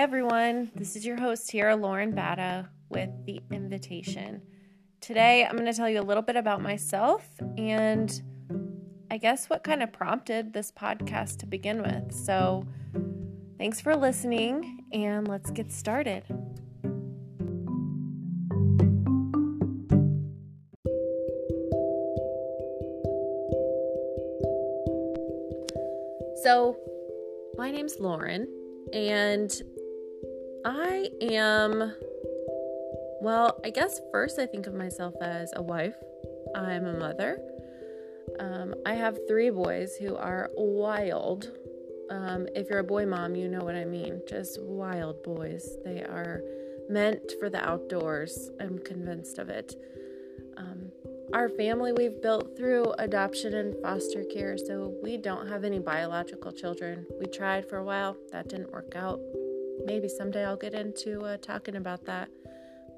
everyone. This is your host here, Lauren Batta, with The Invitation. Today, I'm going to tell you a little bit about myself and I guess what kind of prompted this podcast to begin with. So, thanks for listening, and let's get started. So, my name's Lauren, and I am, well, I guess first I think of myself as a wife. I'm a mother. Um, I have three boys who are wild. Um, if you're a boy mom, you know what I mean. Just wild boys. They are meant for the outdoors. I'm convinced of it. Um, our family we've built through adoption and foster care, so we don't have any biological children. We tried for a while, that didn't work out. Maybe someday I'll get into uh, talking about that.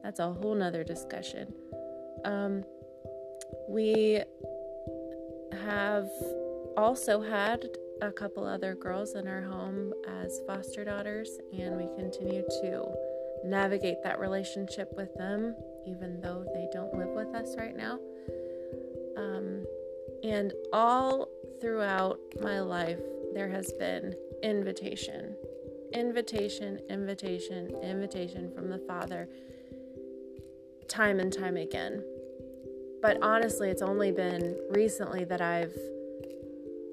That's a whole nother discussion. Um, we have also had a couple other girls in our home as foster daughters, and we continue to navigate that relationship with them, even though they don't live with us right now. Um, and all throughout my life, there has been invitation, invitation, invitation, invitation from the Father, time and time again. But honestly, it's only been recently that I've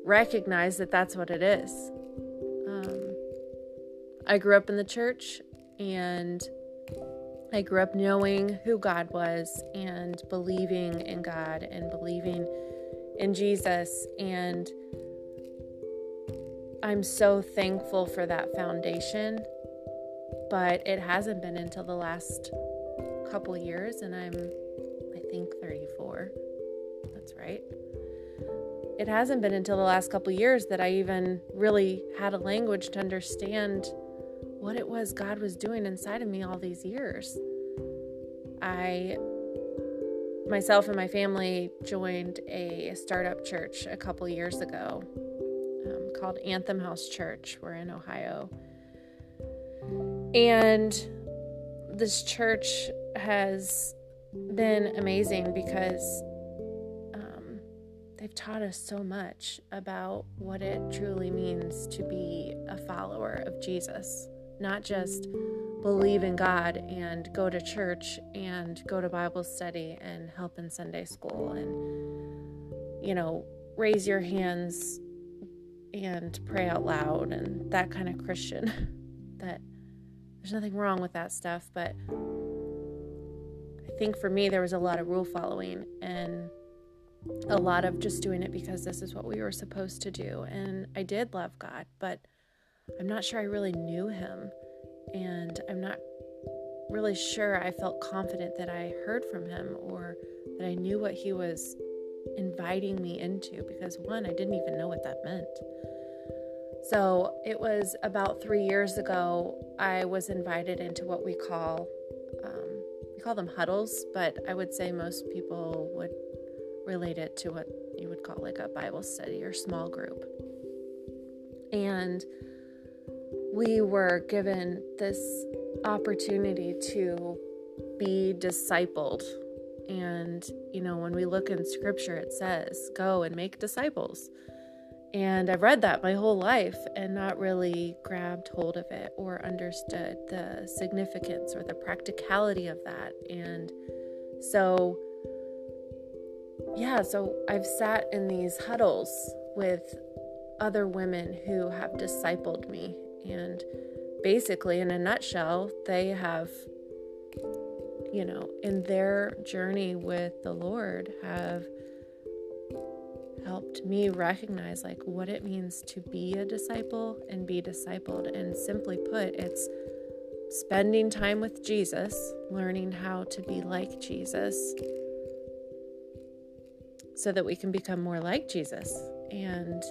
recognized that that's what it is. Um, I grew up in the church and I grew up knowing who God was and believing in God and believing in Jesus. And I'm so thankful for that foundation. But it hasn't been until the last couple years, and I'm I think 34. That's right. It hasn't been until the last couple years that I even really had a language to understand what it was God was doing inside of me all these years. I myself and my family joined a startup church a couple years ago called Anthem House Church. We're in Ohio. And this church has been amazing because um, they've taught us so much about what it truly means to be a follower of Jesus, not just believe in God and go to church and go to Bible study and help in Sunday school and, you know, raise your hands and pray out loud and that kind of Christian. that there's nothing wrong with that stuff, but I think for me, there was a lot of rule following and a lot of just doing it because this is what we were supposed to do. And I did love God, but I'm not sure I really knew Him. And I'm not really sure I felt confident that I heard from Him or that I knew what He was inviting me into because, one, I didn't even know what that meant. So it was about three years ago, I was invited into what we call um, we call them huddles, but I would say most people would relate it to what you would call like a Bible study or small group. And we were given this opportunity to be discipled. And, you know, when we look in scripture, it says, go and make disciples. And I've read that my whole life and not really grabbed hold of it or understood the significance or the practicality of that. And so, yeah, so I've sat in these huddles with other women who have discipled me. And basically, in a nutshell, they have, you know, in their journey with the Lord, have helped me recognize like what it means to be a disciple and be discipled. And simply put it's spending time with Jesus learning how to be like Jesus so that we can become more like Jesus. And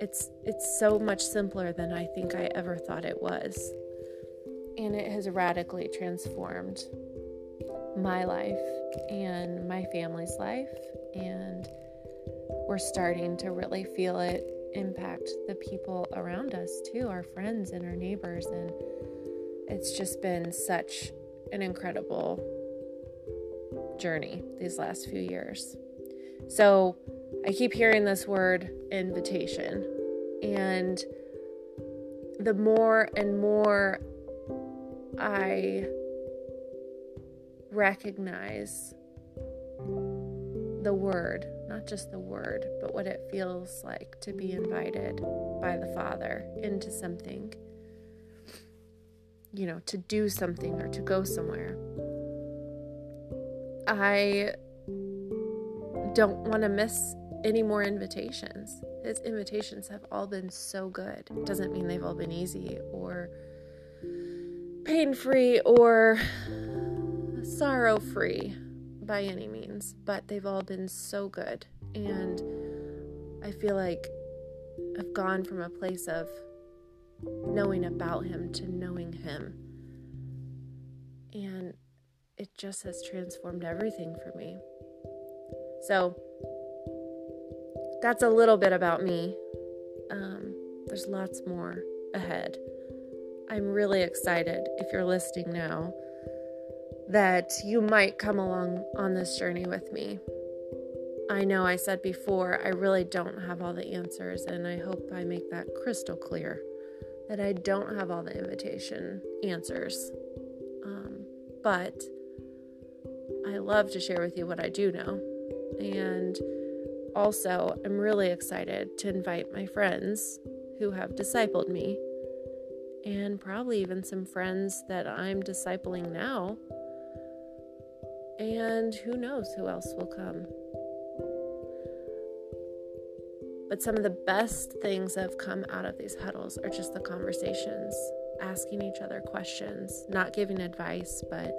it's it's so much simpler than I think I ever thought it was and it has radically transformed my life and my family's life and we're starting to really feel it impact the people around us too, our friends and our neighbors. And it's just been such an incredible journey these last few years. So I keep hearing this word invitation. And the more and more I recognize the word, not just the word, but what it feels like to be invited by the Father into something, you know, to do something or to go somewhere. I don't want to miss any more invitations. His invitations have all been so good. It doesn't mean they've all been easy or pain free or sorrow free by any means, but they've all been so good. And I feel like I've gone from a place of knowing about him to knowing him. And it just has transformed everything for me. So, that's a little bit about me. Um, there's lots more ahead. I'm really excited if you're listening now that you might come along on this journey with me. I know I said before, I really don't have all the answers, and I hope I make that crystal clear that I don't have all the invitation answers. Um, but I love to share with you what I do know. And also, I'm really excited to invite my friends who have discipled me, and probably even some friends that I'm discipling now. And who knows who else will come. But some of the best things that have come out of these huddles are just the conversations, asking each other questions, not giving advice, but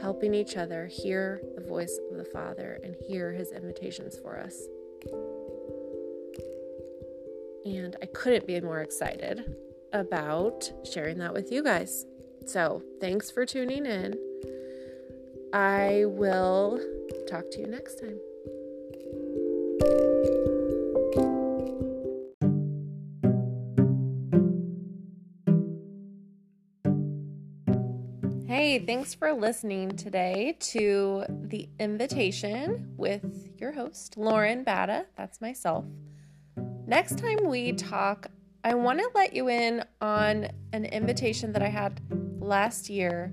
helping each other hear the voice of the Father and hear his invitations for us. And I couldn't be more excited about sharing that with you guys. So, thanks for tuning in. I will talk to you next time. Hey, thanks for listening today to The Invitation with your host, Lauren Batta. That's myself. Next time we talk, I want to let you in on an invitation that I had last year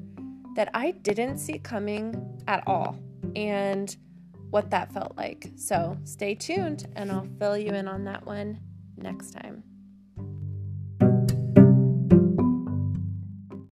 that I didn't see coming at all and what that felt like. So stay tuned and I'll fill you in on that one next time.